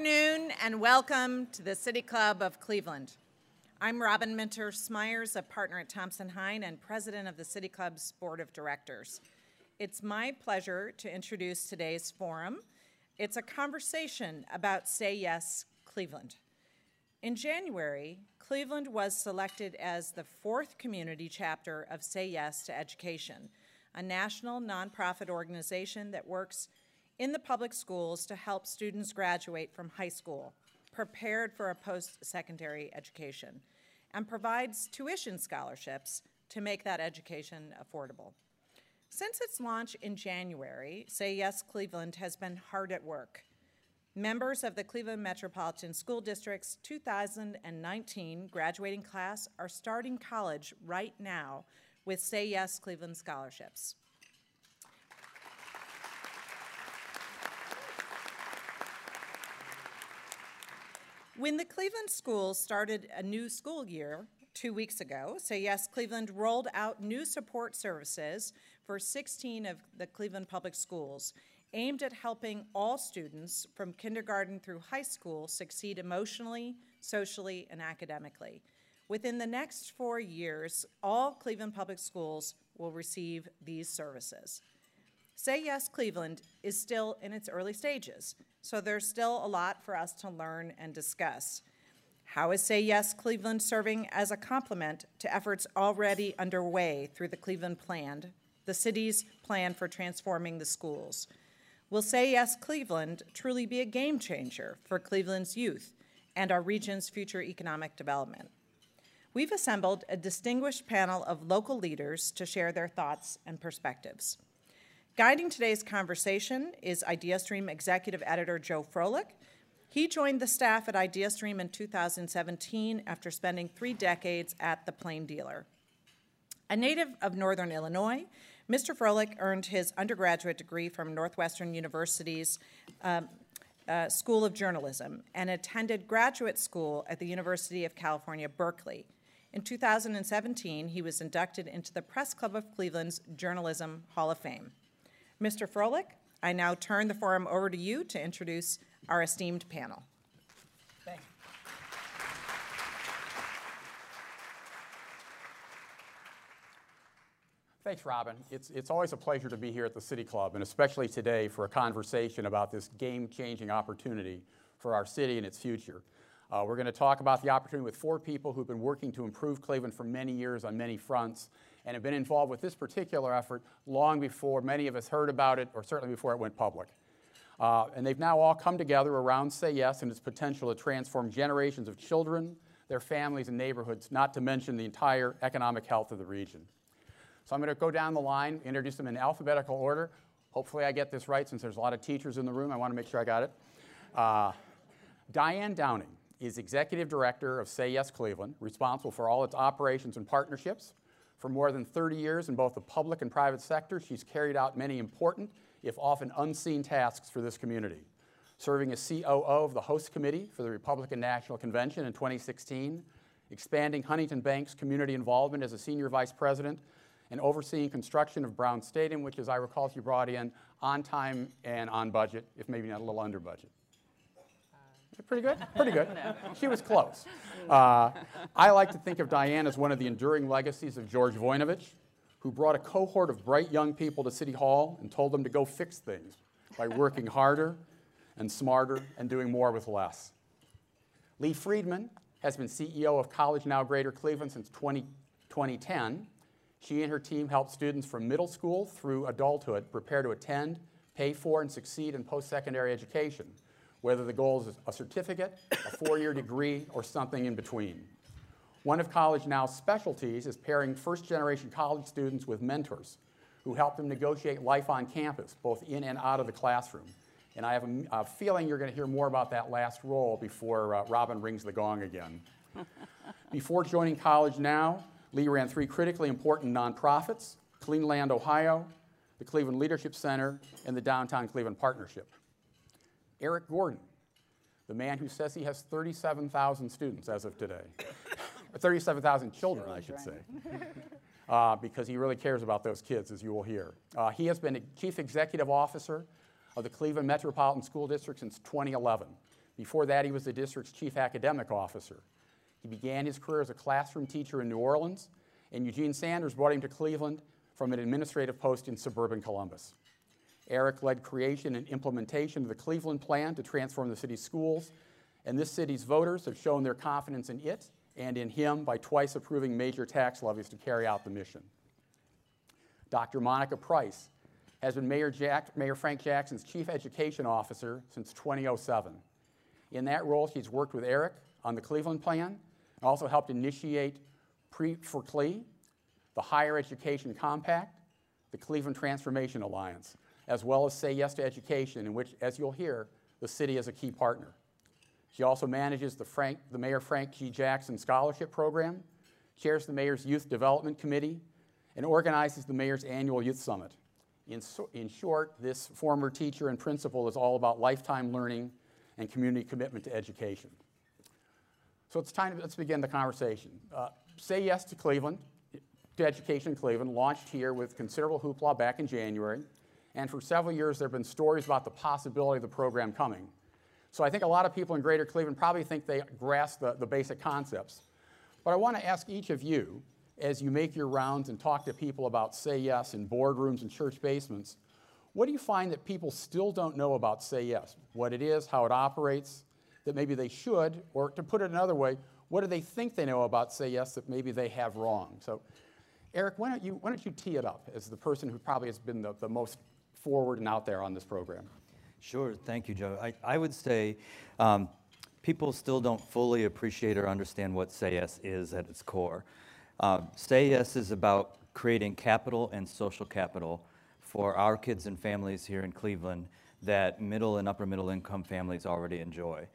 Afternoon and welcome to the City Club of Cleveland. I'm Robin Minter Smyers, a partner at Thompson Hine and president of the City Club's board of directors. It's my pleasure to introduce today's forum. It's a conversation about Say Yes Cleveland. In January, Cleveland was selected as the fourth community chapter of Say Yes to Education, a national nonprofit organization that works in the public schools to help students graduate from high school, prepared for a post secondary education, and provides tuition scholarships to make that education affordable. Since its launch in January, Say Yes Cleveland has been hard at work. Members of the Cleveland Metropolitan School District's 2019 graduating class are starting college right now with Say Yes Cleveland scholarships. When the Cleveland schools started a new school year two weeks ago, Say Yes Cleveland rolled out new support services for 16 of the Cleveland public schools aimed at helping all students from kindergarten through high school succeed emotionally, socially, and academically. Within the next four years, all Cleveland public schools will receive these services. Say Yes Cleveland is still in its early stages, so there's still a lot for us to learn and discuss. How is Say Yes Cleveland serving as a complement to efforts already underway through the Cleveland Plan, the city's plan for transforming the schools? Will Say Yes Cleveland truly be a game changer for Cleveland's youth and our region's future economic development? We've assembled a distinguished panel of local leaders to share their thoughts and perspectives. Guiding today's conversation is IdeaStream Executive Editor Joe Frolik. He joined the staff at IdeaStream in 2017 after spending three decades at the Plain Dealer. A native of Northern Illinois, Mr. Frolik earned his undergraduate degree from Northwestern University's um, uh, School of Journalism and attended graduate school at the University of California, Berkeley. In 2017, he was inducted into the Press Club of Cleveland's Journalism Hall of Fame. Mr. Frolik, I now turn the forum over to you to introduce our esteemed panel. Thank you. Thanks, Robin. It's, it's always a pleasure to be here at the City Club, and especially today for a conversation about this game-changing opportunity for our city and its future. Uh, we're going to talk about the opportunity with four people who've been working to improve Cleveland for many years on many fronts and have been involved with this particular effort long before many of us heard about it, or certainly before it went public. Uh, and they've now all come together around Say Yes and its potential to transform generations of children, their families, and neighborhoods, not to mention the entire economic health of the region. So I'm going to go down the line, introduce them in alphabetical order. Hopefully, I get this right since there's a lot of teachers in the room. I want to make sure I got it. Uh, Diane Downing is Executive Director of Say Yes Cleveland, responsible for all its operations and partnerships. For more than 30 years in both the public and private sector, she's carried out many important, if often unseen tasks for this community. Serving as COO of the host committee for the Republican National Convention in 2016, expanding Huntington Bank's community involvement as a senior vice president, and overseeing construction of Brown Stadium, which, as I recall, she brought in on time and on budget, if maybe not a little under budget. Pretty good? Pretty good. no. She was close. Uh, I like to think of Diane as one of the enduring legacies of George Voinovich, who brought a cohort of bright young people to City Hall and told them to go fix things by working harder and smarter and doing more with less. Lee Friedman has been CEO of College Now Greater Cleveland since 20, 2010. She and her team help students from middle school through adulthood prepare to attend, pay for, and succeed in post secondary education whether the goal is a certificate, a four year degree, or something in between. One of College Now's specialties is pairing first generation college students with mentors who help them negotiate life on campus, both in and out of the classroom. And I have a, a feeling you're going to hear more about that last role before uh, Robin rings the gong again. before joining College Now, Lee ran three critically important nonprofits Clean Land Ohio, the Cleveland Leadership Center, and the Downtown Cleveland Partnership. Eric Gordon, the man who says he has 37,000 students as of today, 37,000 children, I should say, uh, because he really cares about those kids, as you will hear. Uh, he has been a chief executive officer of the Cleveland Metropolitan School District since 2011. Before that, he was the district's chief academic officer. He began his career as a classroom teacher in New Orleans, and Eugene Sanders brought him to Cleveland from an administrative post in suburban Columbus. Eric led creation and implementation of the Cleveland Plan to transform the city's schools, and this city's voters have shown their confidence in it and in him by twice approving major tax levies to carry out the mission. Dr. Monica Price has been Mayor, Jack, Mayor Frank Jackson's chief education officer since 2007. In that role, she's worked with Eric on the Cleveland Plan, and also helped initiate PRE4CLE, the Higher Education Compact, the Cleveland Transformation Alliance, as well as Say Yes to Education, in which, as you'll hear, the city is a key partner. She also manages the, Frank, the Mayor Frank G. Jackson Scholarship Program, chairs the Mayor's Youth Development Committee, and organizes the Mayor's Annual Youth Summit. In, so, in short, this former teacher and principal is all about lifetime learning and community commitment to education. So it's time, let's begin the conversation. Uh, Say Yes to Cleveland, to Education Cleveland, launched here with considerable hoopla back in January. And for several years, there have been stories about the possibility of the program coming. So I think a lot of people in Greater Cleveland probably think they grasp the, the basic concepts. But I want to ask each of you, as you make your rounds and talk to people about Say Yes in boardrooms and church basements, what do you find that people still don't know about Say Yes? What it is, how it operates, that maybe they should, or to put it another way, what do they think they know about Say Yes that maybe they have wrong? So, Eric, why don't you, why don't you tee it up as the person who probably has been the, the most forward and out there on this program? Sure, thank you, Joe. I, I would say um, people still don't fully appreciate or understand what Say Yes is at its core. Uh, Say Yes is about creating capital and social capital for our kids and families here in Cleveland that middle and upper middle income families already enjoy.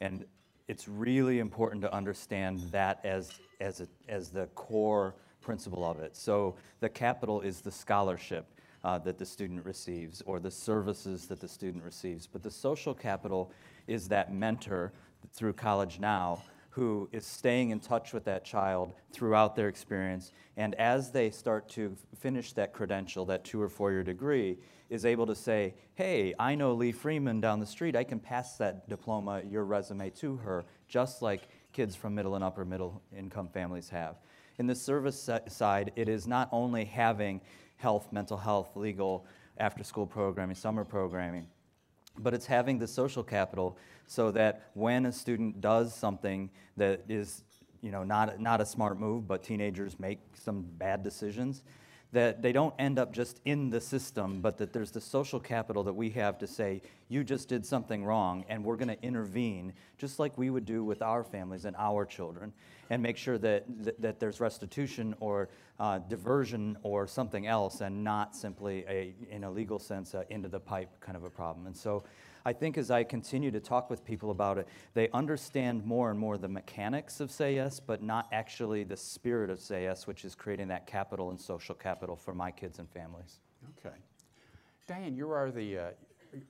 And it's really important to understand that as, as, a, as the core principle of it. So the capital is the scholarship uh, that the student receives or the services that the student receives. But the social capital is that mentor through College Now who is staying in touch with that child throughout their experience. And as they start to finish that credential, that two or four year degree, is able to say, hey, I know Lee Friedman down the street. I can pass that diploma, your resume to her, just like kids from middle and upper middle income families have. In the service side, it is not only having health, mental health, legal, after school programming, summer programming, but it's having the social capital so that when a student does something that is you know not, not a smart move but teenagers make some bad decisions that they don't end up just in the system but that there's the social capital that we have to say you just did something wrong and we're going to intervene just like we would do with our families and our children and make sure that, that, that there's restitution or uh, diversion or something else and not simply a in a legal sense into the pipe kind of a problem and so I think as I continue to talk with people about it, they understand more and more the mechanics of Say Yes, but not actually the spirit of Say Yes, which is creating that capital and social capital for my kids and families. Okay. Diane, you are the, uh,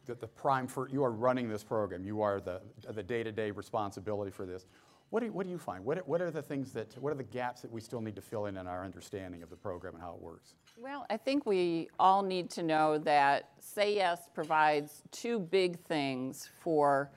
the, the, prime for, you are running this program. You are the, the day-to-day responsibility for this. What do, you, what do you find? What, what are the things that, what are the gaps that we still need to fill in in our understanding of the program and how it works? Well, I think we all need to know that Say Yes provides two big things for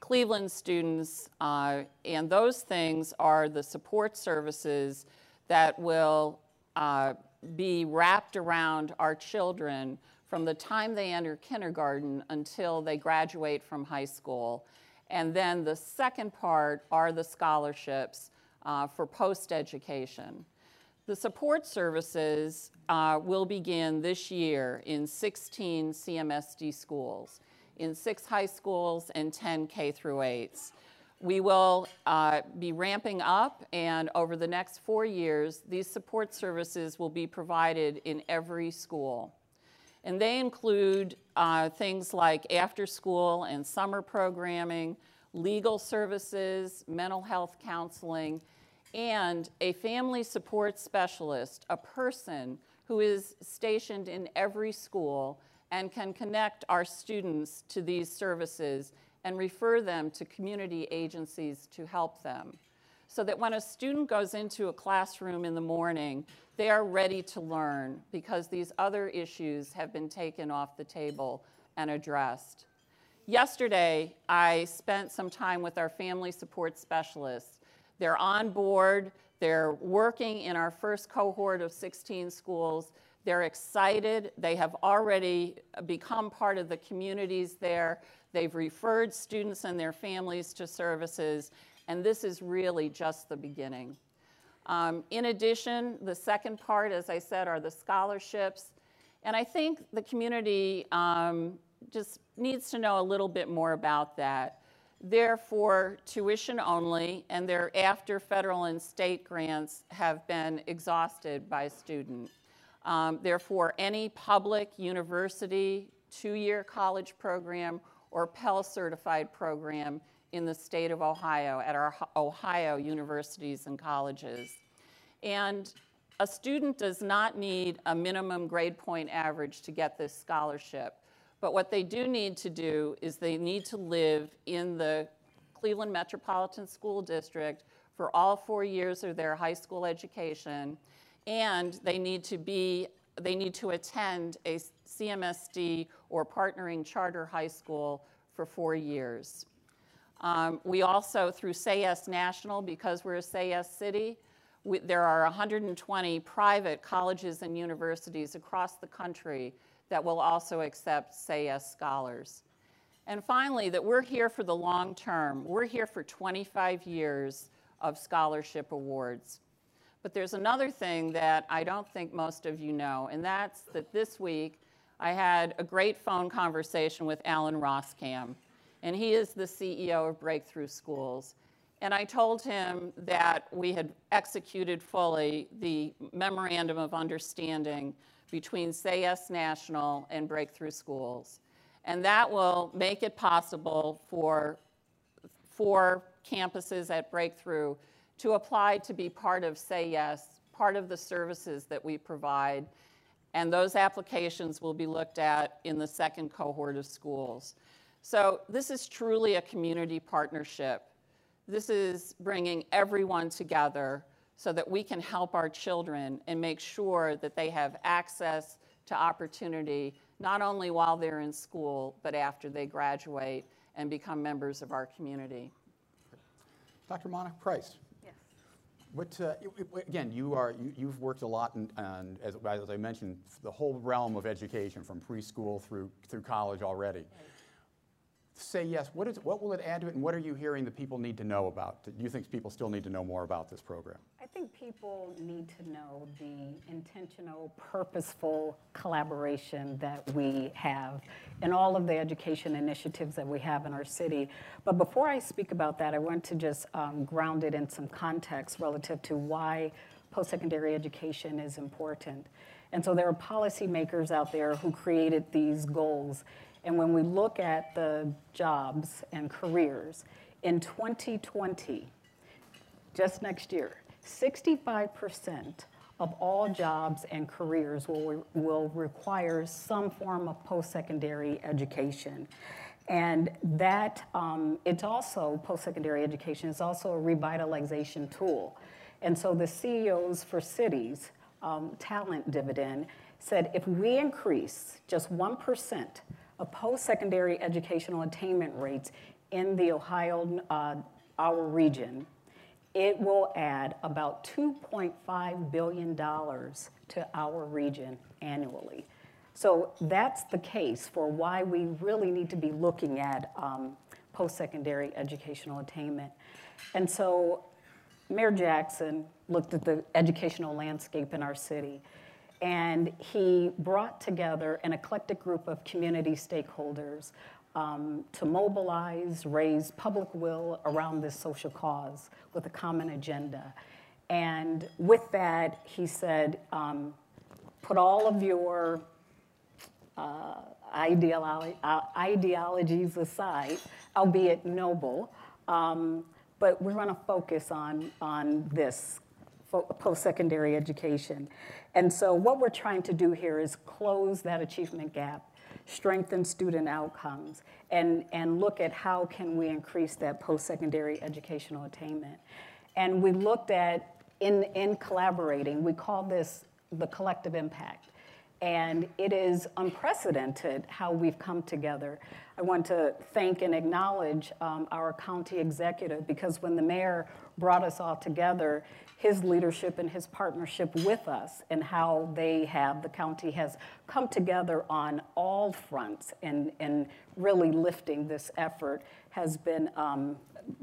Cleveland students, uh, and those things are the support services that will uh, be wrapped around our children from the time they enter kindergarten until they graduate from high school. And then the second part are the scholarships uh, for post education. The support services uh, will begin this year in 16 CMSD schools, in six high schools and 10 K through 8s. We will uh, be ramping up, and over the next four years, these support services will be provided in every school. And they include uh, things like after school and summer programming, legal services, mental health counseling, and a family support specialist, a person who is stationed in every school and can connect our students to these services and refer them to community agencies to help them. So that when a student goes into a classroom in the morning, they are ready to learn because these other issues have been taken off the table and addressed. Yesterday, I spent some time with our family support specialists. They're on board, they're working in our first cohort of 16 schools. They're excited. They have already become part of the communities there. They've referred students and their families to services, and this is really just the beginning. Um, in addition, the second part, as I said, are the scholarships. And I think the community um, just needs to know a little bit more about that. They're for tuition only, and they're after federal and state grants have been exhausted by student. Um, therefore, any public university, two-year college program, or Pell certified program in the state of Ohio at our Ohio universities and colleges. And a student does not need a minimum grade point average to get this scholarship. But what they do need to do is they need to live in the Cleveland Metropolitan School District for all four years of their high school education, and they need to be they need to attend a CMSD or partnering charter high school for four years. Um, we also, through Say National, because we're a Say city, we, there are 120 private colleges and universities across the country that will also accept Say scholars. And finally, that we're here for the long term. We're here for 25 years of scholarship awards. But there's another thing that I don't think most of you know, and that's that this week I had a great phone conversation with Alan Rosskamm, and he is the CEO of Breakthrough Schools. And I told him that we had executed fully the memorandum of understanding between Say Yes National and Breakthrough Schools. And that will make it possible for four campuses at Breakthrough to apply to be part of Say Yes, part of the services that we provide. And those applications will be looked at in the second cohort of schools. So this is truly a community partnership. This is bringing everyone together so that we can help our children and make sure that they have access to opportunity, not only while they're in school, but after they graduate and become members of our community. Dr. Mana Price. Yes. What, uh, again, you are, you, have worked a lot, in, and as, as, I mentioned, the whole realm of education from preschool through, through college already. Right say yes, what, is, what will it add to it, and what are you hearing that people need to know about? Do you think people still need to know more about this program? I think people need to know the intentional, purposeful collaboration that we have in all of the education initiatives that we have in our city. But before I speak about that, I want to just um, ground it in some context relative to why post-secondary education is important. And so there are policymakers out there who created these goals and when we look at the jobs and careers, in 2020, just next year, 65% of all jobs and careers will, will require some form of post-secondary education. And that, um, it's also, post-secondary education is also a revitalization tool. And so the CEOs for cities, um, talent dividend, said if we increase just 1% of post-secondary educational attainment rates in the Ohio, uh, our region, it will add about $2.5 billion to our region annually. So that's the case for why we really need to be looking at um, post-secondary educational attainment. And so Mayor Jackson looked at the educational landscape in our city and he brought together an eclectic group of community stakeholders um, to mobilize, raise public will around this social cause with a common agenda. And with that, he said, um, put all of your uh, uh, ideologies aside, albeit noble, um, but we're going to focus on, on this post-secondary education. And so what we're trying to do here is close that achievement gap, strengthen student outcomes, and, and look at how can we increase that post-secondary educational attainment. And we looked at, in, in collaborating, we call this the collective impact. And it is unprecedented how we've come together. I want to thank and acknowledge um, our county executive because when the mayor brought us all together, his leadership and his partnership with us and how they have, the county has come together on all fronts and, and really lifting this effort has been um,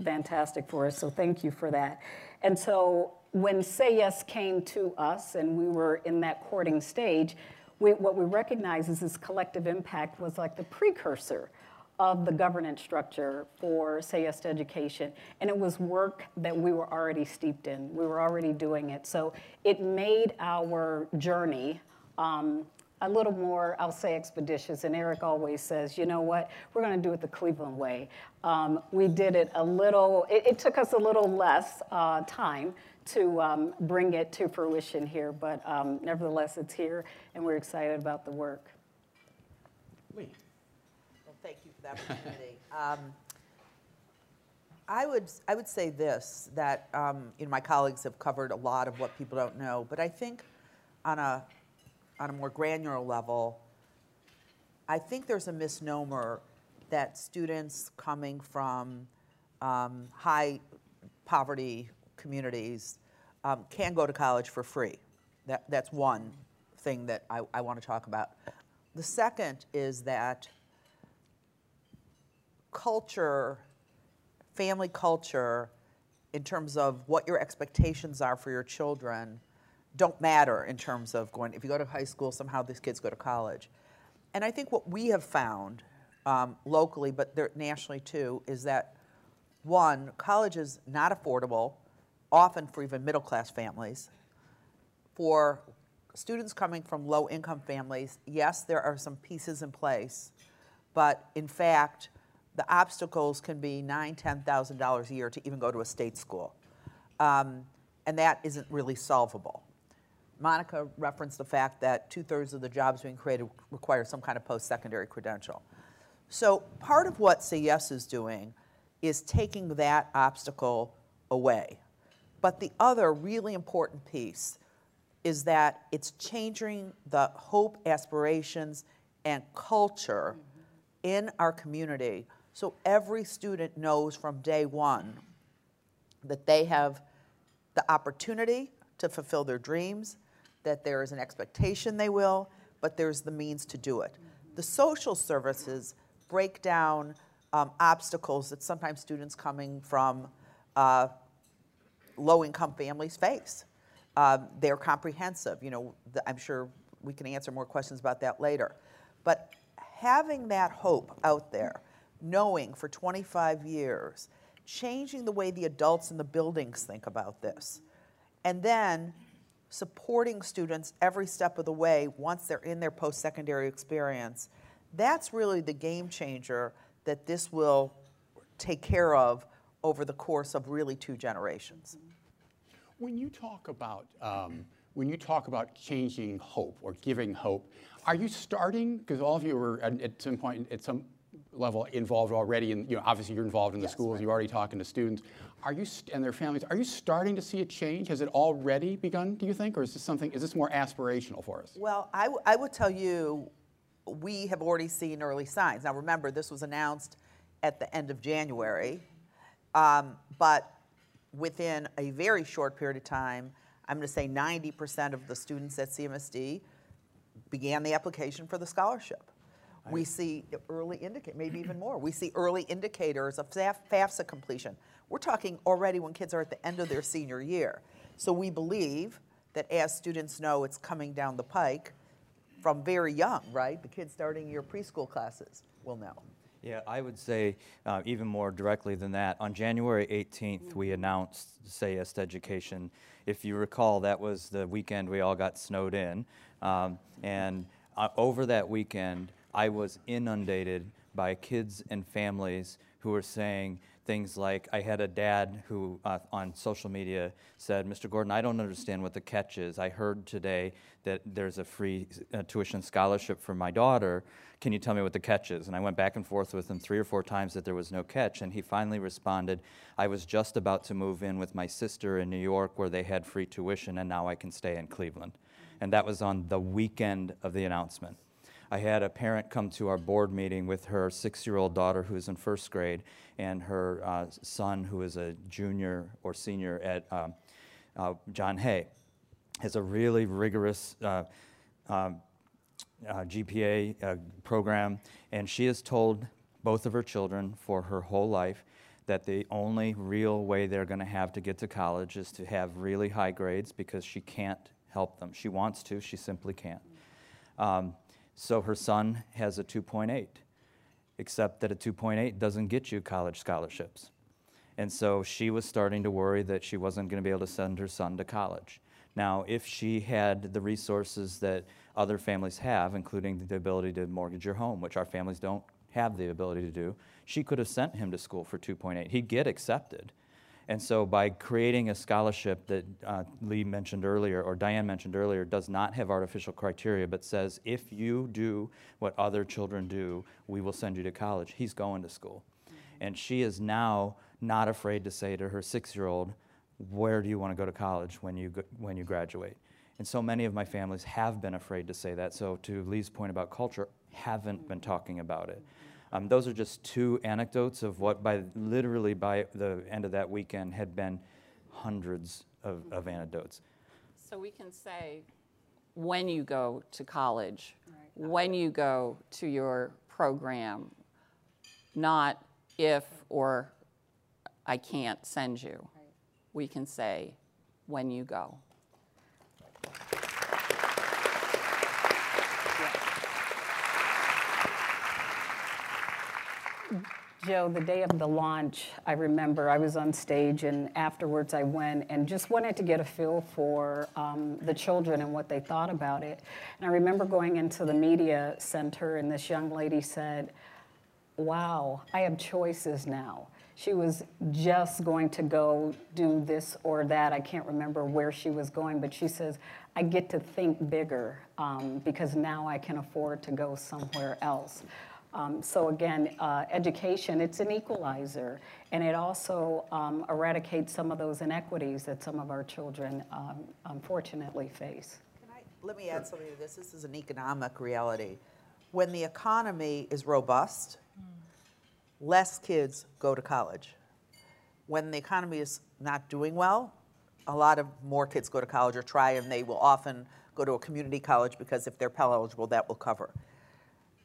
fantastic for us. So thank you for that. And so when Say Yes came to us and we were in that courting stage, we, what we recognize is this collective impact was like the precursor of the governance structure for Say Yes to Education. And it was work that we were already steeped in. We were already doing it. So it made our journey um, a little more, I'll say, expeditious. And Eric always says, you know what, we're going to do it the Cleveland way. Um, we did it a little, it, it took us a little less uh, time to um, bring it to fruition here, but um, nevertheless, it's here, and we're excited about the work. Lee. For that opportunity. um, I would, I would say this, that um, you know, my colleagues have covered a lot of what people don't know, but I think on a, on a more granular level, I think there's a misnomer that students coming from um, high poverty communities um, can go to college for free. That, that's one thing that I, I want to talk about. The second is that culture, family culture, in terms of what your expectations are for your children, don't matter in terms of going, if you go to high school, somehow these kids go to college. And I think what we have found um, locally, but nationally too, is that one, college is not affordable often for even middle class families. For students coming from low income families, yes, there are some pieces in place, but in fact, the obstacles can be nine, ten thousand dollars a year to even go to a state school, um, and that isn't really solvable. Monica referenced the fact that two thirds of the jobs being created require some kind of post secondary credential. So part of what Yes is doing is taking that obstacle away. But the other really important piece is that it's changing the hope, aspirations, and culture mm-hmm. in our community so every student knows from day one that they have the opportunity to fulfill their dreams, that there is an expectation they will, but there's the means to do it. The social services break down um, obstacles that sometimes students coming from uh, low income families face. Um, they're comprehensive. You know, the, I'm sure we can answer more questions about that later. But having that hope out there, knowing for 25 years, changing the way the adults in the buildings think about this, and then supporting students every step of the way once they're in their post secondary experience, that's really the game changer that this will take care of over the course of really two generations. When you talk about um, when you talk about changing hope or giving hope, are you starting? Because all of you were at, at, some point, at some level, involved already, and you know, obviously you're involved in the yes, schools. Right. You're already talking to students. Are you and their families? Are you starting to see a change? Has it already begun? Do you think, or is this something? Is this more aspirational for us? Well, I, I would tell you, we have already seen early signs. Now, remember, this was announced at the end of January. Um, but within a very short period of time, I'm going to say 90% of the students at CMSD began the application for the scholarship. We see early indicate, maybe even more. We see early indicators of FAFSA completion. We're talking already when kids are at the end of their senior year. So we believe that as students know it's coming down the pike from very young, right? The kids starting your preschool classes will know. Yeah, I would say uh, even more directly than that. On January 18th, we announced Say Yes to Education. If you recall, that was the weekend we all got snowed in. Um, and uh, over that weekend, I was inundated by kids and families who were saying things like I had a dad who uh, on social media said, Mr. Gordon, I don't understand what the catch is. I heard today that there's a free uh, tuition scholarship for my daughter. Can you tell me what the catch is? And I went back and forth with him three or four times that there was no catch. And he finally responded, I was just about to move in with my sister in New York where they had free tuition, and now I can stay in Cleveland. And that was on the weekend of the announcement. I had a parent come to our board meeting with her six year old daughter who is in first grade and her uh, son who is a junior or senior at um, uh, John Hay. Has a really rigorous uh, um, uh, GPA uh, program, and she has told both of her children for her whole life that the only real way they're going to have to get to college is to have really high grades because she can't help them. She wants to, she simply can't. Um, so her son has a 2.8, except that a 2.8 doesn't get you college scholarships. And so she was starting to worry that she wasn't going to be able to send her son to college. Now, if she had the resources that other families have, including the ability to mortgage your home, which our families don't have the ability to do, she could have sent him to school for 2.8. He'd get accepted. And so, by creating a scholarship that uh, Lee mentioned earlier, or Diane mentioned earlier, does not have artificial criteria, but says if you do what other children do, we will send you to college, he's going to school. And she is now not afraid to say to her six year old, Where do you want to go to college when you, when you graduate? And so many of my families have been afraid to say that. So, to Lee's point about culture, haven't been talking about it. Um, those are just two anecdotes of what, by literally by the end of that weekend, had been hundreds of, of anecdotes. So we can say when you go to college, when you go to your program, not if or I can't send you. We can say when you go. Joe, the day of the launch, I remember I was on stage, and afterwards I went and just wanted to get a feel for um, the children and what they thought about it. And I remember going into the media center, and this young lady said, Wow, I have choices now. She was just going to go do this or that. I can't remember where she was going, but she says, I get to think bigger um, because now I can afford to go somewhere else. Um, so again, uh, education, it's an equalizer, and it also um, eradicates some of those inequities that some of our children um, unfortunately face. I, let me add something to this. This is an economic reality. When the economy is robust, less kids go to college. When the economy is not doing well, a lot of more kids go to college or try, and they will often go to a community college because if they're Pell eligible, that will cover.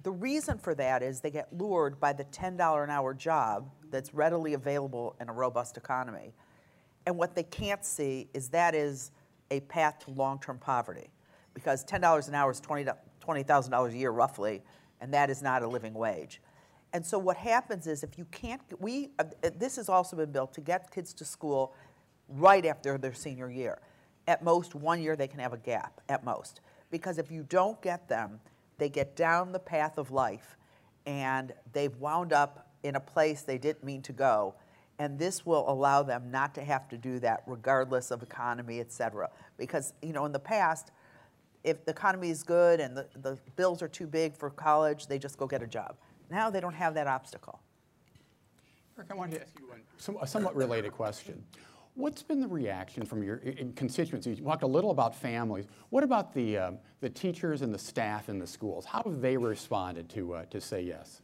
The reason for that is they get lured by the $10 an hour job that's readily available in a robust economy. And what they can't see is that is a path to long term poverty because $10 an hour is $20,000 a year roughly, and that is not a living wage. And so what happens is if you can't, we, uh, this has also been built to get kids to school right after their senior year. At most, one year they can have a gap, at most. Because if you don't get them, they get down the path of life and they've wound up in a place they didn't mean to go. And this will allow them not to have to do that regardless of economy, et cetera. Because, you know, in the past, if the economy is good and the, the bills are too big for college, they just go get a job. Now they don't have that obstacle. Eric, I wanted to ask you one, some, a somewhat related question. What's been the reaction from your constituents? You talked a little about families. What about the, um, the teachers and the staff in the schools? How have they responded to, uh, to say yes?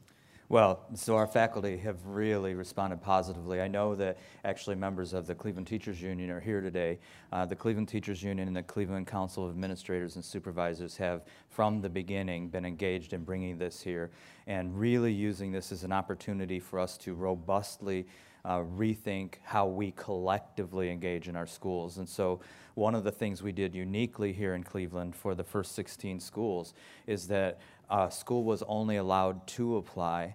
Well, so our faculty have really responded positively. I know that actually members of the Cleveland Teachers Union are here today. Uh, the Cleveland Teachers Union and the Cleveland Council of Administrators and Supervisors have, from the beginning, been engaged in bringing this here and really using this as an opportunity for us to robustly uh, rethink how we collectively engage in our schools. And so, one of the things we did uniquely here in Cleveland for the first 16 schools is that a school was only allowed to apply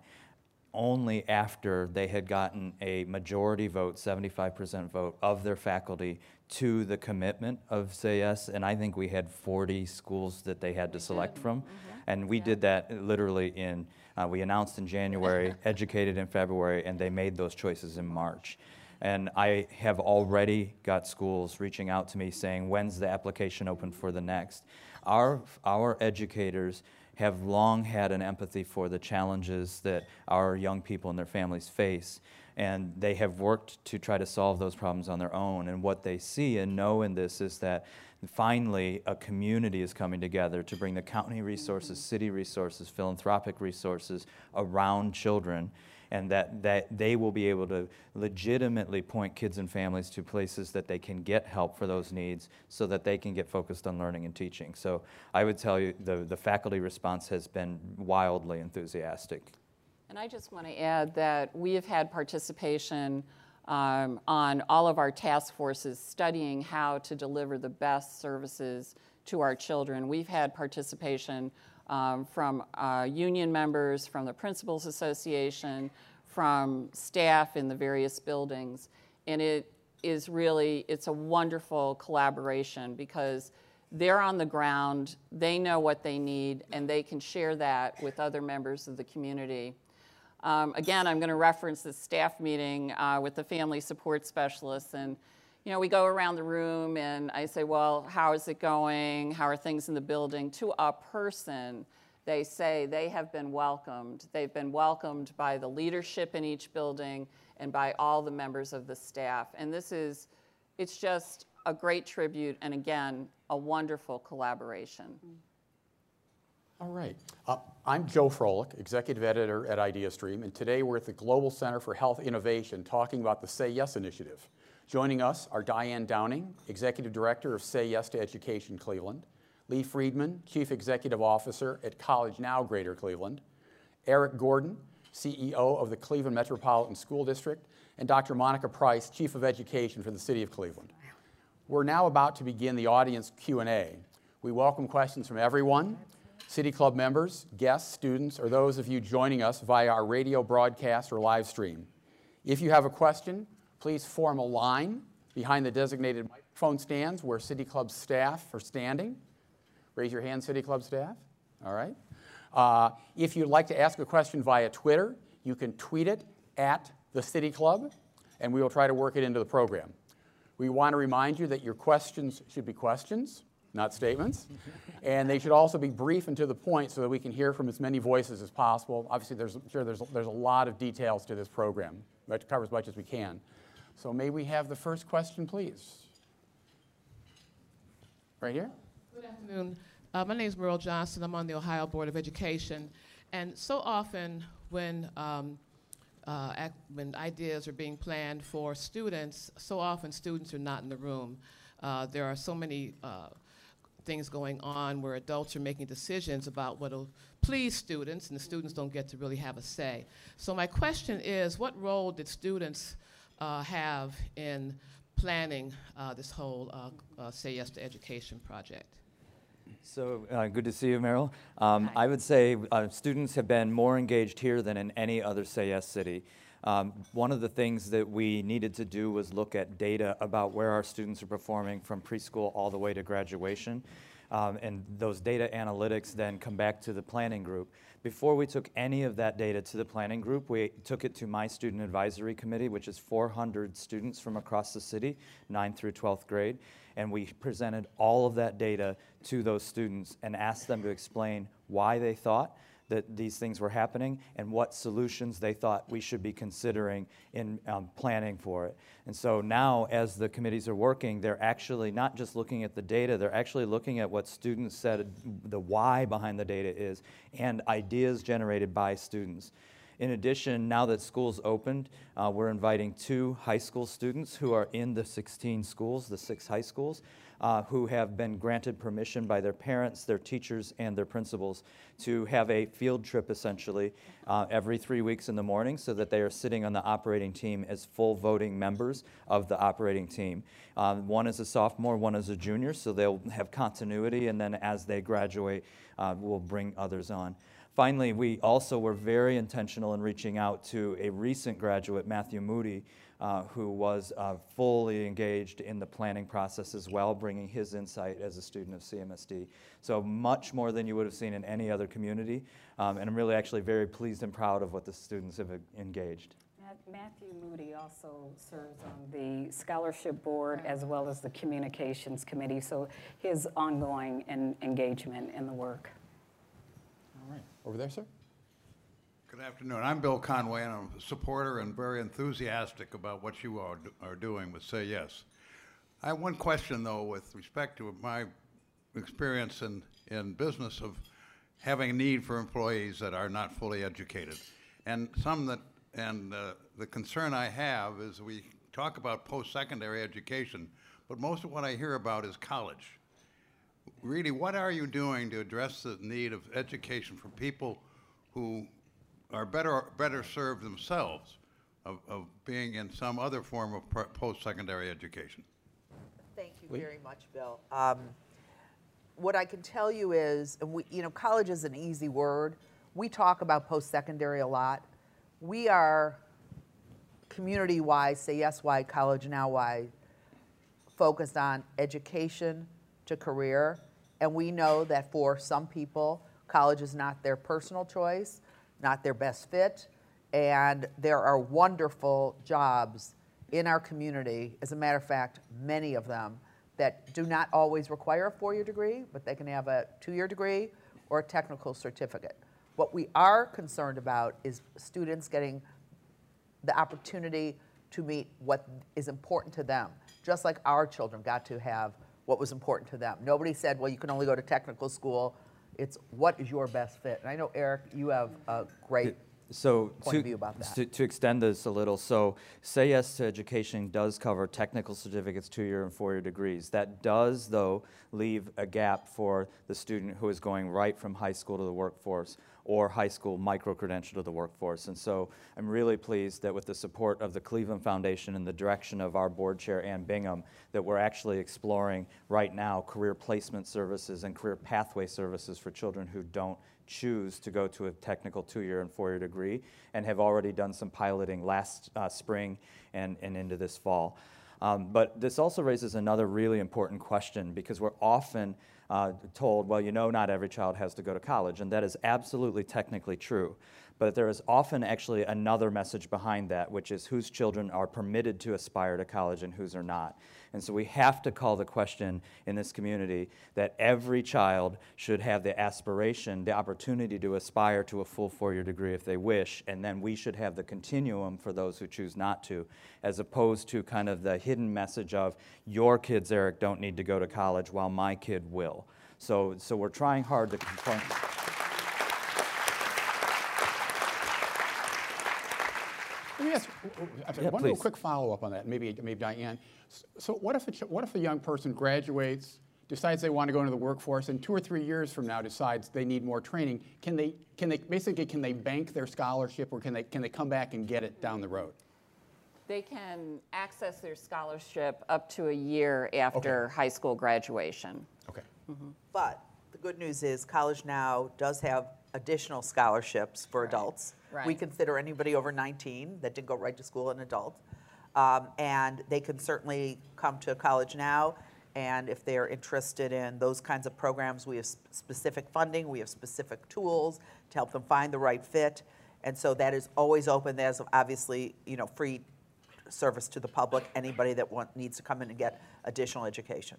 only after they had gotten a majority vote, 75% vote of their faculty to the commitment of Say Yes. And I think we had 40 schools that they had to select mm-hmm. from. Mm-hmm. And we did that literally in, uh, we announced in January, educated in February, and they made those choices in March. And I have already got schools reaching out to me saying, when's the application open for the next? Our, our educators have long had an empathy for the challenges that our young people and their families face. And they have worked to try to solve those problems on their own. And what they see and know in this is that finally a community is coming together to bring the county resources, city resources, philanthropic resources around children and that, that they will be able to legitimately point kids and families to places that they can get help for those needs so that they can get focused on learning and teaching. So I would tell you the, the faculty response has been wildly enthusiastic. And I just want to add that we have had participation um, on all of our task forces studying how to deliver the best services to our children. We've had participation um, from uh, union members, from the Principals Association, from staff in the various buildings. And it is really, it's a wonderful collaboration because they're on the ground, they know what they need, and they can share that with other members of the community. Um, again, I'm going to reference this staff meeting uh, with the family support specialists. And, you know, we go around the room and I say, well, how is it going? How are things in the building? To a person, they say they have been welcomed. They've been welcomed by the leadership in each building and by all the members of the staff. And this is, it's just a great tribute and again, a wonderful collaboration. All right. Uh, I'm Joe Frolik, Executive Editor at IdeaStream, and today we're at the Global Center for Health Innovation talking about the Say Yes initiative. Joining us are Diane Downing, Executive Director of Say Yes to Education Cleveland, Lee Friedman, Chief Executive Officer at College Now Greater Cleveland, Eric Gordon, CEO of the Cleveland Metropolitan School District, and Dr. Monica Price, Chief of Education for the City of Cleveland. We're now about to begin the audience Q&A. We welcome questions from everyone, City Club members, guests, students, or those of you joining us via our radio broadcast or live stream. If you have a question, please form a line behind the designated microphone stands where City Club staff are standing. Raise your hand, City Club staff. All right. Uh, if you'd like to ask a question via Twitter, you can tweet it at the City Club, and we will try to work it into the program. We want to remind you that your questions should be questions not statements. and they should also be brief and to the point so that we can hear from as many voices as possible. Obviously, there's, sure there's, there's a lot of details to this program, but to cover as much as we can. So may we have the first question, please? Right here? Good afternoon. Uh, my name is Meryl Johnson. I'm on the Ohio Board of Education. And so often when, um, uh, when ideas are being planned for students, so often students are not in the room. Uh, there are so many uh, things going on where adults are making decisions about what will please students, and the students don't get to really have a say. So my question is, what role did students uh, have in planning uh, this whole uh, uh Say Yes to Education project? So uh, good to see you, Meryl. Um, I would say uh, students have been more engaged here than in any other Say Yes city. Um, one of the things that we needed to do was look at data about where our students are performing from preschool all the way to graduation. Um, and those data analytics then come back to the planning group. Before we took any of that data to the planning group, we took it to my student advisory committee, which is 400 students from across the city, 9th through 12th grade, and we presented all of that data to those students and asked them to explain why they thought that these things were happening and what solutions they thought we should be considering in um, planning for it. And so now, as the committees are working, they're actually not just looking at the data, they're actually looking at what students said the why behind the data is and ideas generated by students. In addition, now that school's opened, uh, we're inviting two high school students who are in the 16 schools, the six high schools, uh, who have been granted permission by their parents, their teachers, and their principals to have a field trip essentially uh, every three weeks in the morning so that they are sitting on the operating team as full voting members of the operating team. Um, one is a sophomore, one is a junior, so they'll have continuity, and then as they graduate, uh, we'll bring others on. Finally, we also were very intentional in reaching out to a recent graduate, Matthew Moody, uh, who was uh, fully engaged in the planning process as well, bringing his insight as a student of CMSD. So much more than you would have seen in any other community. Um, and I'm really actually very pleased and proud of what the students have engaged. Matthew Moody also serves on the scholarship board as well as the communications committee, so his ongoing en- engagement in the work. Over there, sir. Good afternoon. I'm Bill Conway, and I'm a supporter and very enthusiastic about what you are, are doing with Say Yes. I have one question, though, with respect to my experience in, in business of having a need for employees that are not fully educated. And some that, and uh, the concern I have is we talk about post-secondary education, but most of what I hear about is college. Really, what are you doing to address the need of education for people who are better, better served themselves of, of being in some other form of post-secondary education? Thank you very much, Bill. Um, what I can tell you is, and we, you know, college is an easy word. We talk about post-secondary a lot. We are community-wide, say yes wide, college now wide, focused on education to career. And we know that for some people, college is not their personal choice, not their best fit. And there are wonderful jobs in our community, as a matter of fact, many of them, that do not always require a four year degree, but they can have a two year degree or a technical certificate. What we are concerned about is students getting the opportunity to meet what is important to them, just like our children got to have what was important to them. Nobody said, well, you can only go to technical school. It's what is your best fit. And I know, Eric, you have a great so point to, of view about that. To, to extend this a little, so Say Yes to Education does cover technical certificates, two-year and four-year degrees. That does, though, leave a gap for the student who is going right from high school to the workforce or high school micro-credential to the workforce. And so I'm really pleased that with the support of the Cleveland Foundation and the direction of our board chair, Ann Bingham, that we're actually exploring right now career placement services and career pathway services for children who don't choose to go to a technical two-year and four-year degree and have already done some piloting last uh, spring and, and into this fall. Um, but this also raises another really important question because we're often uh, told, well, you know, not every child has to go to college, and that is absolutely technically true. But there is often actually another message behind that, which is whose children are permitted to aspire to college and whose are not. And so we have to call the question in this community that every child should have the aspiration, the opportunity to aspire to a full four year degree if they wish, and then we should have the continuum for those who choose not to, as opposed to kind of the hidden message of your kids, Eric, don't need to go to college while my kid will. So, so we're trying hard to confront. Me ask I'm Yeah, one little please. quick follow-up on that, maybe, maybe Diane. So what if, a ch- what if a young person graduates, decides they want to go into the workforce, and two or three years from now decides they need more training? Can they, can they, basically, can they bank their scholarship, or can they, can they come back and get it down the road? They can access their scholarship up to a year after high school graduation. Okay. Mm-hmm. But the good news is College Now does have additional scholarships for adults. We consider anybody over 19 that didn't go right to school an adult. Um, and they can certainly come to College Now. And if they're interested in those kinds of programs, we have s- specific funding, we have specific tools to help them find the right fit. And so that is always open. There's obviously, you know, free service to the public, anybody that want, needs to come in and get additional education.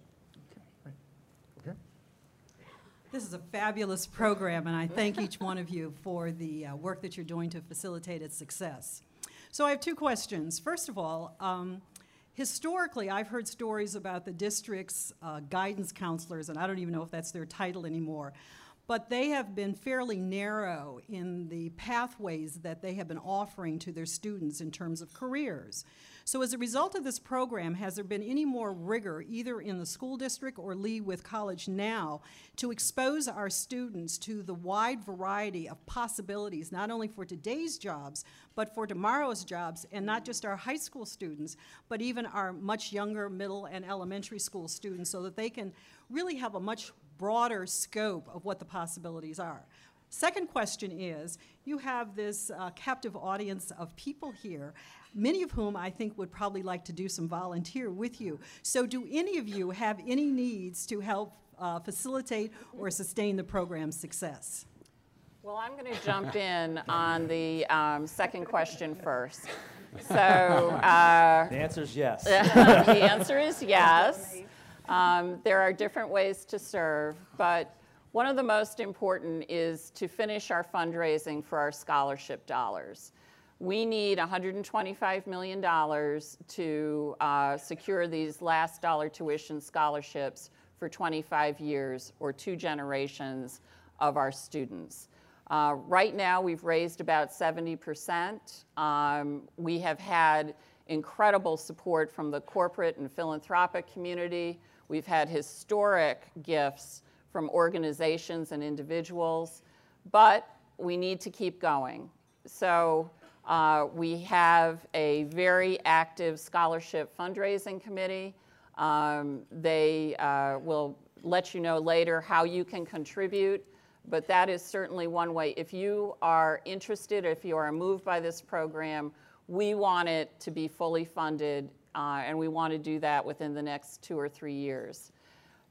This is a fabulous program, and I thank each one of you for the uh, work that you're doing to facilitate its success. So I have two questions. First of all, um, historically, I've heard stories about the district's uh, guidance counselors, and I don't even know if that's their title anymore, but they have been fairly narrow in the pathways that they have been offering to their students in terms of careers. So, as a result of this program, has there been any more rigor, either in the school district or Lee with College Now, to expose our students to the wide variety of possibilities, not only for today's jobs, but for tomorrow's jobs, and not just our high school students, but even our much younger middle and elementary school students, so that they can really have a much broader scope of what the possibilities are? Second question is you have this uh, captive audience of people here, many of whom I think would probably like to do some volunteer with you. So, do any of you have any needs to help uh, facilitate or sustain the program's success? Well, I'm going to jump in on the um, second question first. So, uh, The answer is yes. the answer is yes. Um, there are different ways to serve, but one of the most important is to finish our fundraising for our scholarship dollars. We need $125 million to uh, secure these last dollar tuition scholarships for 25 years or two generations of our students. Uh, right now, we've raised about 70%. Um, we have had incredible support from the corporate and philanthropic community. We've had historic gifts from organizations and individuals, but we need to keep going. So uh, we have a very active scholarship fundraising committee. Um, they uh, will let you know later how you can contribute, but that is certainly one way. If you are interested, if you are moved by this program, we want it to be fully funded, uh, and we want to do that within the next two or three years.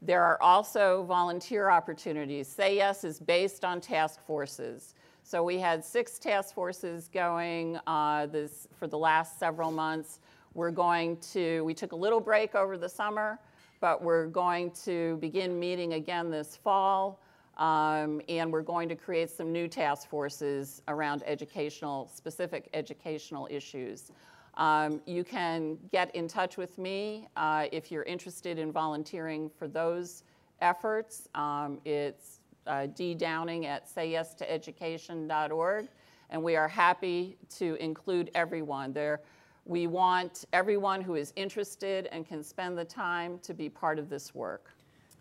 There are also volunteer opportunities. Say Yes is based on task forces. So we had six task forces going uh, this, for the last several months. We're going to, we took a little break over the summer, but we're going to begin meeting again this fall. Um, and we're going to create some new task forces around educational, specific educational issues. Um, you can get in touch with me uh, if you're interested in volunteering for those efforts. Um, it's uh, D Downing at sayyestoeducation.org, and we are happy to include everyone there. We want everyone who is interested and can spend the time to be part of this work.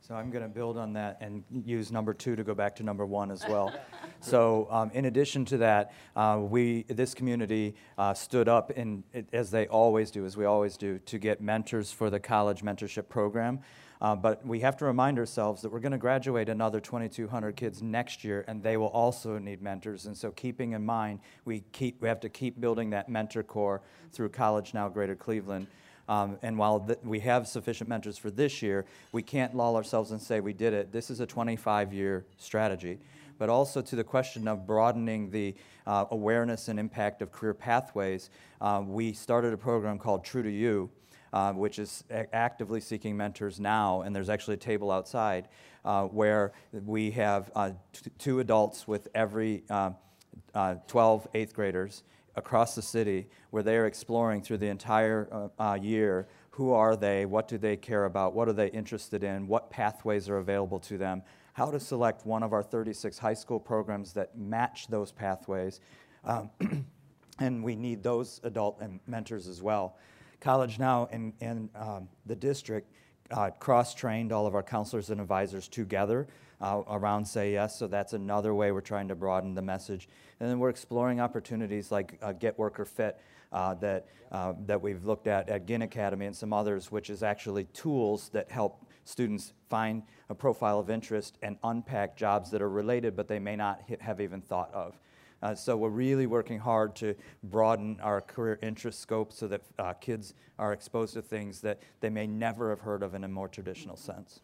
So I'm going to build on that and use number two to go back to number one as well. so um, in addition to that, uh, we this community uh, stood up in as they always do, as we always do, to get mentors for the college mentorship program. Uh, but we have to remind ourselves that we're going to graduate another 2,200 kids next year, and they will also need mentors. And so, keeping in mind, we keep we have to keep building that mentor corps through College Now Greater Cleveland. Um, and while th- we have sufficient mentors for this year, we can't lull ourselves and say we did it. This is a 25 year strategy. But also to the question of broadening the uh, awareness and impact of career pathways, uh, we started a program called True to You. Uh, which is a- actively seeking mentors now, and there's actually a table outside uh, where we have uh, t- two adults with every uh, uh, 12 eighth graders across the city where they are exploring through the entire uh, uh, year. Who are they, what do they care about, what are they interested in, what pathways are available to them, how to select one of our 36 high school programs that match those pathways. Um, and we need those adult and mentors as well. College Now and, and um, the district uh, cross trained all of our counselors and advisors together uh, around Say Yes, so that's another way we're trying to broaden the message. And then we're exploring opportunities like uh, Get Worker Fit uh, that, uh, that we've looked at at Ginn Academy and some others, which is actually tools that help students find a profile of interest and unpack jobs that are related but they may not have even thought of. Uh, so we're really working hard to broaden our career interest scope so that uh, kids are exposed to things that they may never have heard of in a more traditional sense.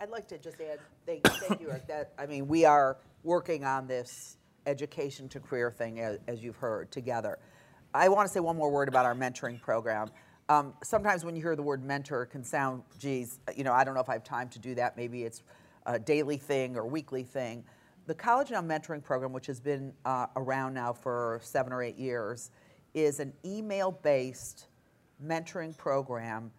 I'd like to just add, thank, thank you, Eric, that, I mean, we are working on this education to career thing, as, as you've heard, together. I want to say one more word about our mentoring program. Um, sometimes when you hear the word mentor, it can sound, geez, you know, I don't know if I have time to do that. Maybe it's a daily thing or weekly thing. The College Now Mentoring Program, which has been uh, around now for seven or eight years, is an email based mentoring program,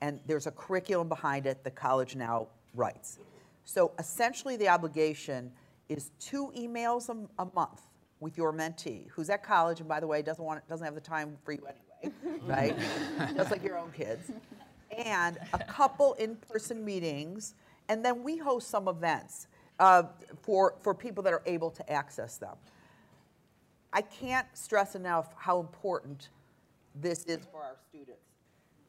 and there's a curriculum behind it the College Now writes. So essentially, the obligation is two emails a, a month with your mentee, who's at college, and by the way, doesn't want doesn't have the time for you anyway, right? Just like your own kids, and a couple in-person meetings, and then we host some events uh, for for people that are able to access them. I can't stress enough how important this is for our students.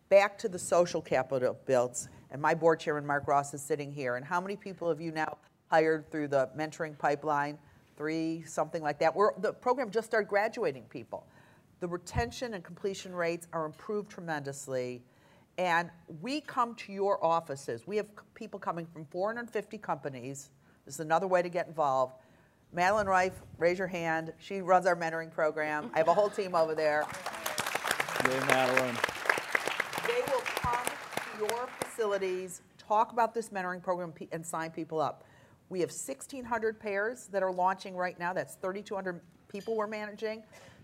Back to the social capital builds, and my board chairman, Mark Ross, is sitting here. And how many people have you now hired through the mentoring pipeline? three, something like that. We're, the program just started graduating people. The retention and completion rates are improved tremendously. And we come to your offices. We have people coming from 450 companies. This is another way to get involved. Madeline Reif, raise your hand. She runs our mentoring program. I have a whole team over there. Yay, Madeline. They will come to your facilities, talk about this mentoring program, and sign people up. We have 1,600 pairs that are launching right now. That's 3,200 people we're managing.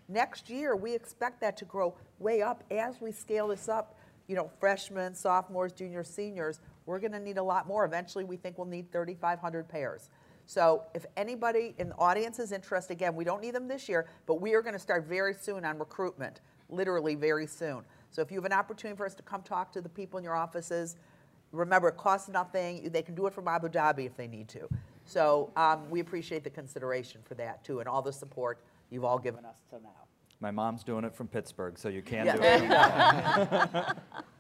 Next year, we expect that to grow way up as we scale this up. You know, freshmen, sophomores, juniors, seniors, we're going to need a lot more. Eventually, we think we'll need 3,500 pairs. So if anybody in the audience is interested, again, we don't need them this year, but we are going to start very soon on recruitment, literally very soon. So if you have an opportunity for us to come talk to the people in your offices, remember, it costs nothing. They can do it from Abu Dhabi if they need to. So um, we appreciate the consideration for that, too, and all the support you've all given us till now. My mom's doing it from Pittsburgh, so you can Yeah, do it.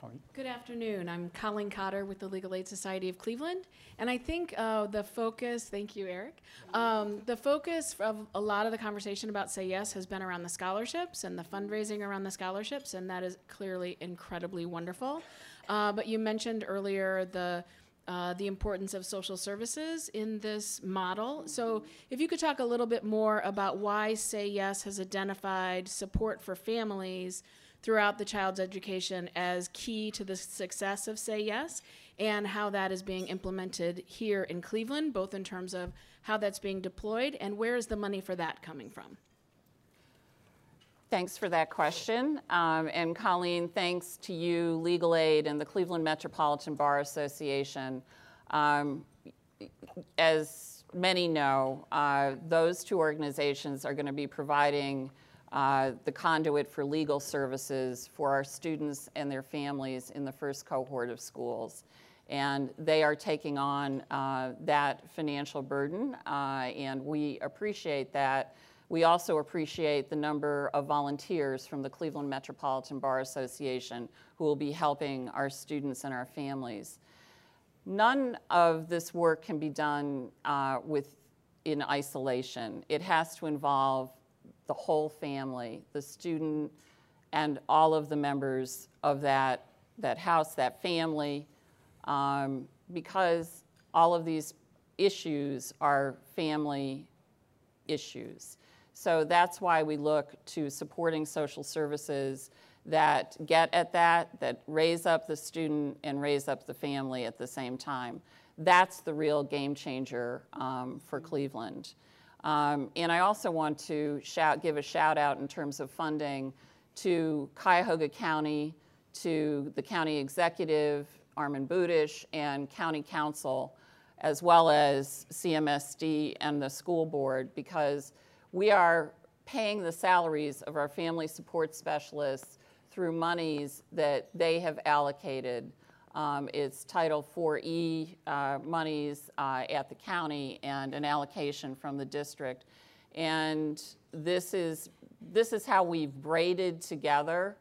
Colleen? Good afternoon. I'm Colleen Cotter with the Legal Aid Society of Cleveland. And I think uh, the focus, thank you, Eric, um, the focus of a lot of the conversation about Say Yes has been around the scholarships and the fundraising around the scholarships, and that is clearly incredibly wonderful. Uh, but you mentioned earlier the uh, the importance of social services in this model. So, if you could talk a little bit more about why Say Yes has identified support for families throughout the child's education as key to the success of Say Yes and how that is being implemented here in Cleveland, both in terms of how that's being deployed and where is the money for that coming from? Thanks for that question. Um, and Colleen, thanks to you, Legal Aid, and the Cleveland Metropolitan Bar Association. Um, as many know, uh, those two organizations are going to be providing uh, the conduit for legal services for our students and their families in the first cohort of schools. And they are taking on uh, that financial burden, uh, and we appreciate that. We also appreciate the number of volunteers from the Cleveland Metropolitan Bar Association who will be helping our students and our families. None of this work can be done uh, with, in isolation. It has to involve the whole family, the student, and all of the members of that, that house, that family, um, because all of these issues are family issues. So that's why we look to supporting social services that get at that, that raise up the student and raise up the family at the same time. That's the real game changer um, for Cleveland. Um, and I also want to shout, give a shout out in terms of funding to Cuyahoga County, to the county executive, Armin Budish, and county council, as well as CMSD and the school board, because we are paying the salaries of our family support specialists through monies that they have allocated. Um, it's Title IV-E uh, monies uh, at the county and an allocation from the district. And this is, this is how we've braided together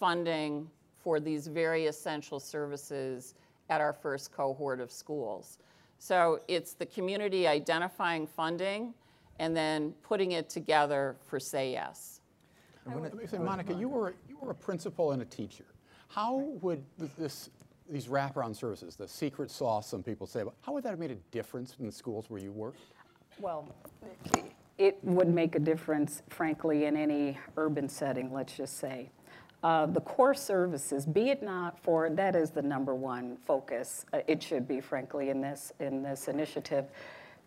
funding for these very essential services at our first cohort of schools. So it's the community identifying funding and then putting it together for Say Yes. Let me say, Monica, you were, you were a principal and a teacher. How would this, these wraparound services, the secret sauce some people say, about, how would that have made a difference in the schools where you worked? Well, it would make a difference, frankly, in any urban setting, let's just say. Uh, the core services, be it not for, that is the number one focus, uh, it should be, frankly, in this, in this initiative.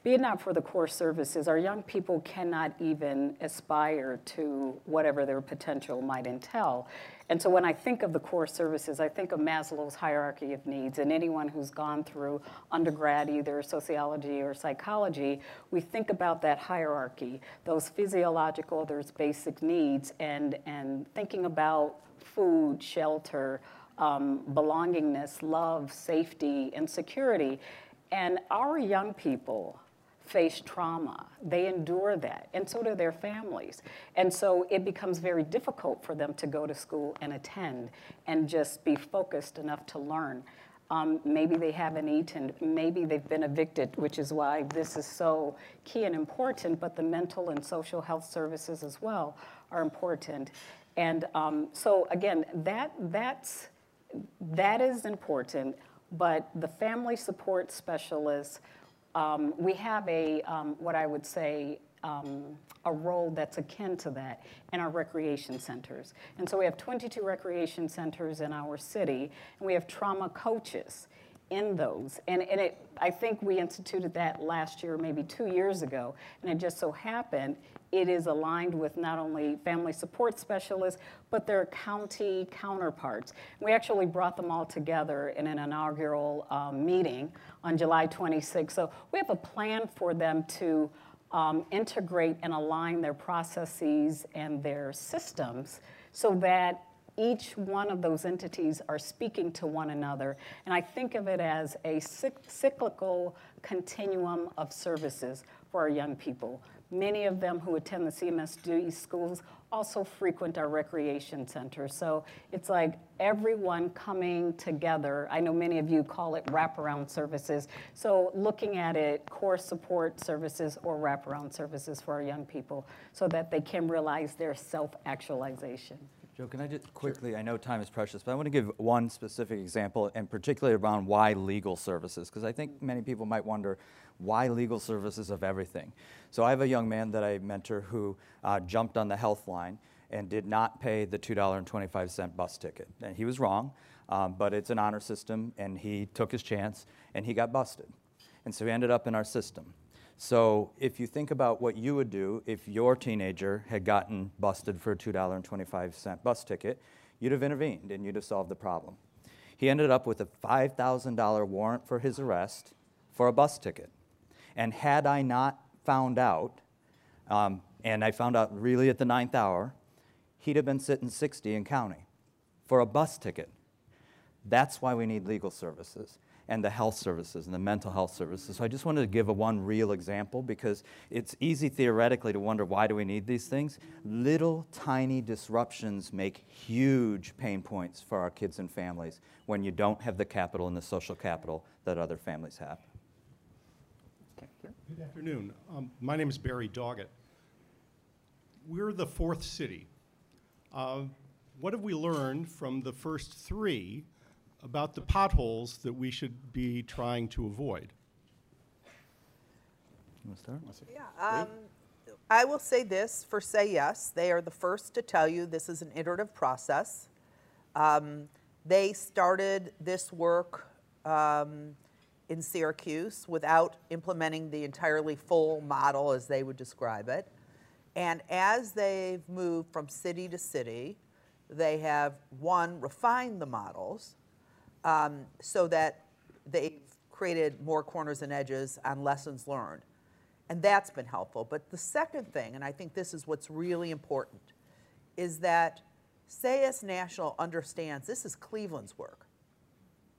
Be it not for the core services, our young people cannot even aspire to whatever their potential might entail. And so when I think of the core services, I think of Maslow's hierarchy of needs. And anyone who's gone through undergrad, either sociology or psychology, we think about that hierarchy, those physiological, there's basic needs, and, and thinking about food, shelter, um, belongingness, love, safety, and security. And our young people face trauma. They endure that, and so do their families. And so it becomes very difficult for them to go to school and attend and just be focused enough to learn. Um, maybe they haven't eaten. Maybe they've been evicted, which is why this is so key and important. But the mental and social health services as well are important. And um, so again, that that's that is important. But the family support specialists, um, we have a um, what I would say um, a role that's akin to that in our recreation centers. And so we have 22 recreation centers in our city, and we have trauma coaches in those. And, and it, I think we instituted that last year, maybe two years ago, and it just so happened it is aligned with not only family support specialists, but their county counterparts. We actually brought them all together in an inaugural um, meeting on July 26th. So we have a plan for them to um, integrate and align their processes and their systems so that each one of those entities are speaking to one another. And I think of it as a cyclical continuum of services for our young people. Many of them who attend the CMSD schools also frequent our recreation center. So it's like everyone coming together. I know many of you call it wraparound services. So looking at it, core support services or wraparound services for our young people so that they can realize their self-actualization. Joe, can I just quickly, I know time is precious, but I want to give one specific example, and particularly around why legal services, because I think many people might wonder why legal services of everything. So I have a young man that I mentor who uh, jumped on the HealthLine and did not pay the $2.25 bus ticket. And he was wrong, um, but it's an honor system, and he took his chance, and he got busted. And so he ended up in our system. So if you think about what you would do if your teenager had gotten busted for a $2.25 bus ticket, you'd have intervened and you'd have solved the problem. He ended up with a $5,000 warrant for his arrest for a bus ticket. And had I not found out, um, and I found out really at the ninth hour, he'd have been sitting 60 in county for a bus ticket. That's why we need legal services and the health services and the mental health services. So I just wanted to give a one real example because it's easy theoretically to wonder why do we need these things? Little tiny disruptions make huge pain points for our kids and families when you don't have the capital and the social capital that other families have. Good afternoon. Um, my name is Barry Doggett. We're the fourth city. Uh, what have we learned from the first three about the potholes that we should be trying to avoid. You want to start? Yeah, um, I will say this for Say Yes. They are the first to tell you this is an iterative process. Um, they started this work um, in Syracuse without implementing the entirely full model as they would describe it. And as they've moved from city to city, they have, one, refined the models, um, so that they've created more corners and edges on lessons learned. And that's been helpful. But the second thing, and I think this is what's really important, is that Say Yes National understands this is Cleveland's work.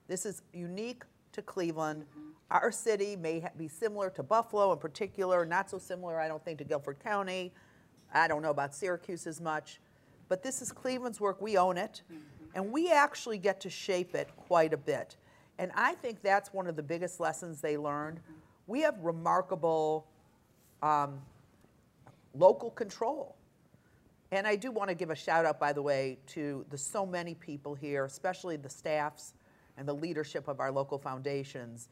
This is unique to Cleveland. Our city may be similar to Buffalo in particular, not so similar, I don't think, to Guilford County. I don't know about Syracuse as much. But this is Cleveland's work. We own it. And we actually get to shape it quite a bit. And I think that's one of the biggest lessons they learned. We have remarkable um, local control. And I do want to give a shout out, by the way, to the so many people here, especially the staffs and the leadership of our local foundations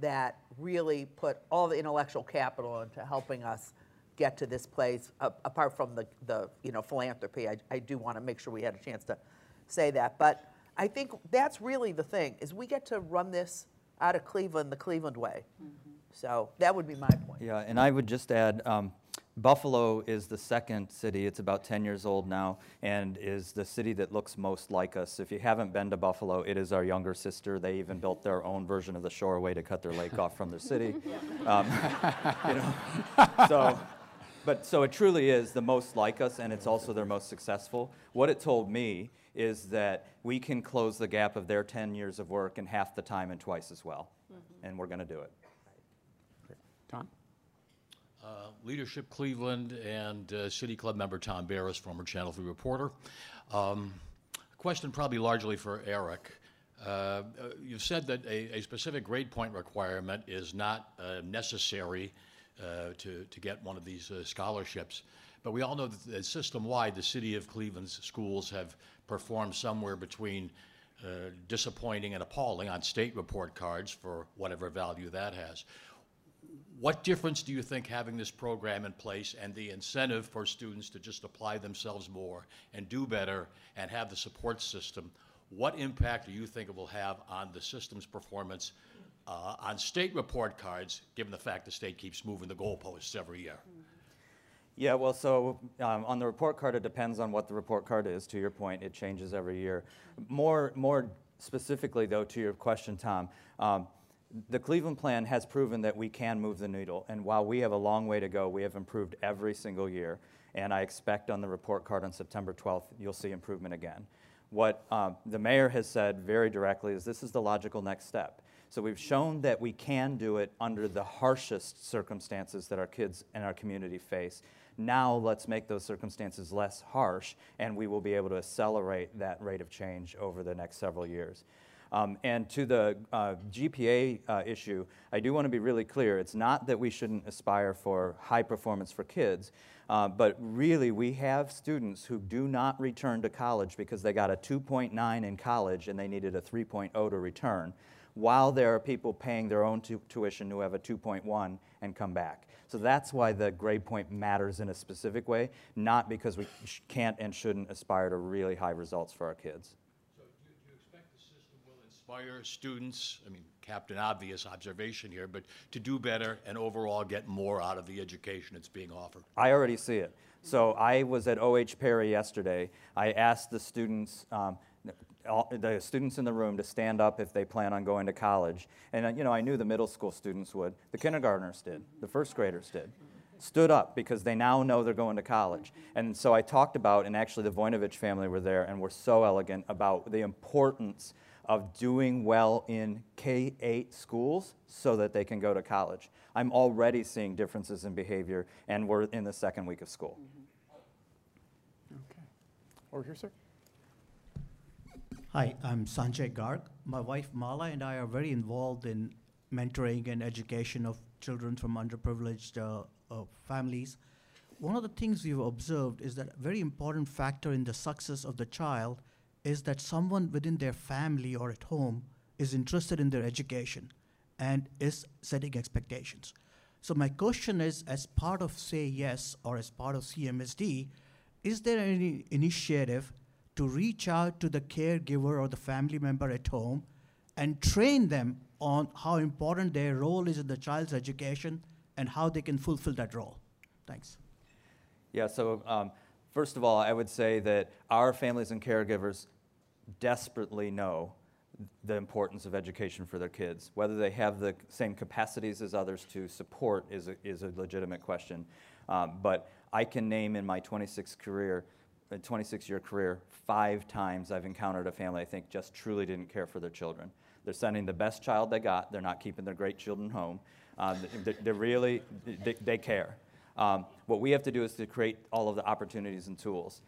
that really put all the intellectual capital into helping us get to this place. Uh, apart from the, the you know philanthropy, I, I do want to make sure we had a chance to say that. But I think that's really the thing, is we get to run this out of Cleveland the Cleveland way. Mm-hmm. So that would be my point. Yeah, and I would just add, um, Buffalo is the second city. It's about 10 years old now and is the city that looks most like us. If you haven't been to Buffalo, it is our younger sister. They even built their own version of the shoreway to cut their lake off from their city. Um, you know, so but so it truly is the most like us, and it's also their most successful. What it told me is that we can close the gap of their 10 years of work in half the time and twice as well. Mm-hmm. And we're going to do it. Tom? Uh, Leadership Cleveland and uh, City Club member Tom Beres, former Channel 3 reporter. Um, question probably largely for Eric. Uh, uh, You've said that a, a specific grade point requirement is not uh, necessary uh, to, to get one of these uh, scholarships. But we all know that system-wide, the city of Cleveland's schools have performed somewhere between uh, disappointing and appalling on state report cards for whatever value that has. What difference do you think having this program in place and the incentive for students to just apply themselves more and do better and have the support system, what impact do you think it will have on the system's performance uh, on state report cards, given the fact the state keeps moving the goalposts every year? Yeah, well, so um, on the report card, it depends on what the report card is. To your point, it changes every year. More, more specifically, though, to your question, Tom, um, the Cleveland plan has proven that we can move the needle. And while we have a long way to go, we have improved every single year. And I expect on the report card on September 12th, you'll see improvement again. What um, the mayor has said very directly is this is the logical next step. So we've shown that we can do it under the harshest circumstances that our kids and our community face. Now let's make those circumstances less harsh, and we will be able to accelerate that rate of change over the next several years. Um, and to the uh, GPA uh, issue, I do want to be really clear. It's not that we shouldn't aspire for high performance for kids, uh, but really we have students who do not return to college because they got a 2.9 in college and they needed a 3.0 to return, while there are people paying their own tu- tuition who have a 2.1 and come back. So that's why the grade point matters in a specific way, not because we sh- can't and shouldn't aspire to really high results for our kids. So do you, do you expect the system will inspire students, I mean, Captain Obvious observation here, but to do better and overall get more out of the education that's being offered. I already see it. So I was at OH Perry yesterday. I asked the students, um, all, the students in the room to stand up if they plan on going to college. And, uh, you know, I knew the middle school students would. The kindergartners did. The first graders did. Stood up because they now know they're going to college. And so I talked about, and actually the Voinovich family were there and were so elegant about the importance of doing well in K 8 schools so that they can go to college. I'm already seeing differences in behavior, and we're in the second week of school. Okay. Over here, sir. Hi, I'm Sanjay Garg. My wife Mala and I are very involved in mentoring and education of children from underprivileged uh, uh, families. One of the things we've observed is that a very important factor in the success of the child is that someone within their family or at home is interested in their education and is setting expectations. So my question is, as part of Say Yes or as part of CMSD, is there any initiative to reach out to the caregiver or the family member at home and train them on how important their role is in the child's education and how they can fulfill that role? Thanks. Yeah, so um, first of all, I would say that our families and caregivers desperately know the importance of education for their kids. Whether they have the same capacities as others to support is a, is a legitimate question. Um, but I can name in my 26th career, uh, 26 year career, five times I've encountered a family I think just truly didn't care for their children. They're sending the best child they got. They're not keeping their great children home. Um, they, they really, they, they care. Um, what we have to do is to create all of the opportunities and tools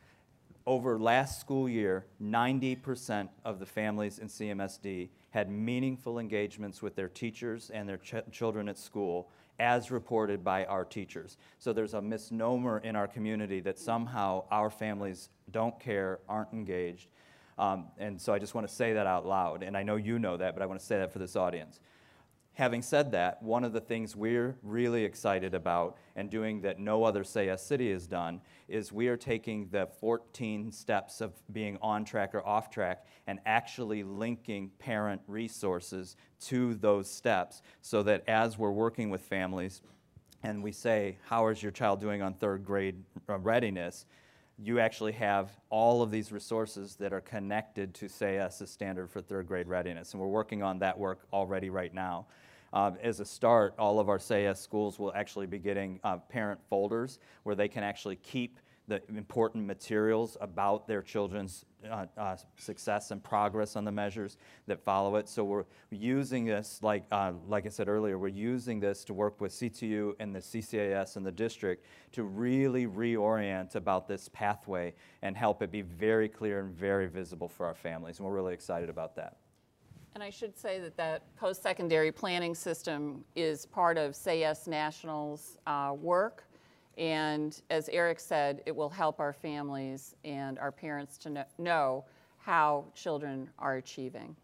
over last school year, 90% of the families in CMSD had meaningful engagements with their teachers and their ch- children at school, as reported by our teachers. So there's a misnomer in our community that somehow our families don't care, aren't engaged. Um, and so I just want to say that out loud. And I know you know that, but I want to say that for this audience. Having said that, one of the things we're really excited about and doing that no other Say Yes City has done is we are taking the 14 steps of being on track or off track and actually linking parent resources to those steps so that as we're working with families and we say, How is your child doing on third grade uh, readiness? you actually have all of these resources that are connected to Say Yes's standard for third grade readiness. And we're working on that work already right now. Um, as a start, all of our Say schools will actually be getting uh, parent folders where they can actually keep the important materials about their children's uh, uh, success and progress on the measures that follow it. So we're using this, like, uh, like I said earlier, we're using this to work with CTU and the CCAS and the district to really reorient about this pathway and help it be very clear and very visible for our families. And we're really excited about that. And I should say that that post-secondary planning system is part of Say Yes National's uh, work. And as Eric said, it will help our families and our parents to kn- know how children are achieving.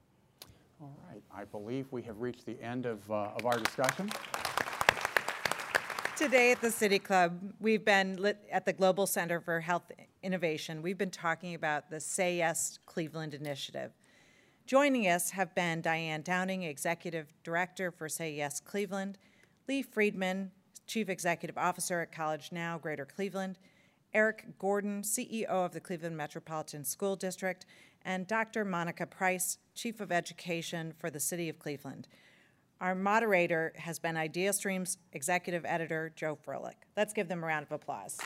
All right, I believe we have reached the end of, uh, of our discussion. Today at the City Club, we've been lit at the Global Center for Health Innovation. We've been talking about the Say Yes Cleveland initiative. Joining us have been Diane Downing, Executive Director for Say Yes Cleveland, Lee Friedman, Chief Executive Officer at College Now Greater Cleveland, Eric Gordon, CEO of the Cleveland Metropolitan School District, and Dr. Monica Price, Chief of Education for the City of Cleveland. Our moderator has been IdeaStream's executive editor, Joe Frolik. Let's give them a round of applause.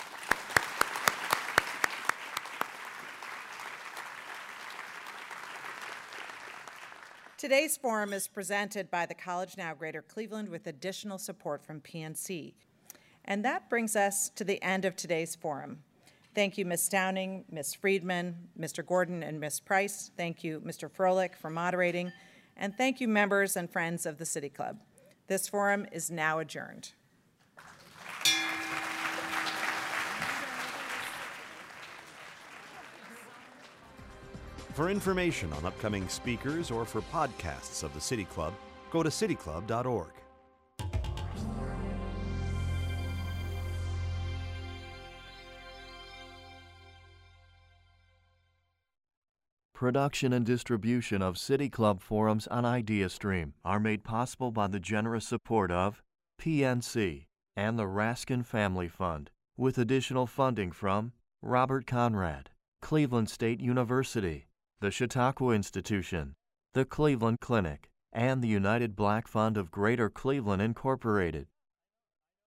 Today's forum is presented by the College Now Greater Cleveland with additional support from PNC. And that brings us to the end of today's forum. Thank you, Ms. Downing, Ms. Friedman, Mr. Gordon, and Ms. Price. Thank you, Mr. Frolik, for moderating. And thank you, members and friends of the City Club. This forum is now adjourned. For information on upcoming speakers or for podcasts of the City Club, go to cityclub.org. Production and distribution of City Club forums on IdeaStream are made possible by the generous support of PNC and the Raskin Family Fund, with additional funding from Robert Conrad, Cleveland State University, the Chautauqua Institution, the Cleveland Clinic, and the United Black Fund of Greater Cleveland Incorporated.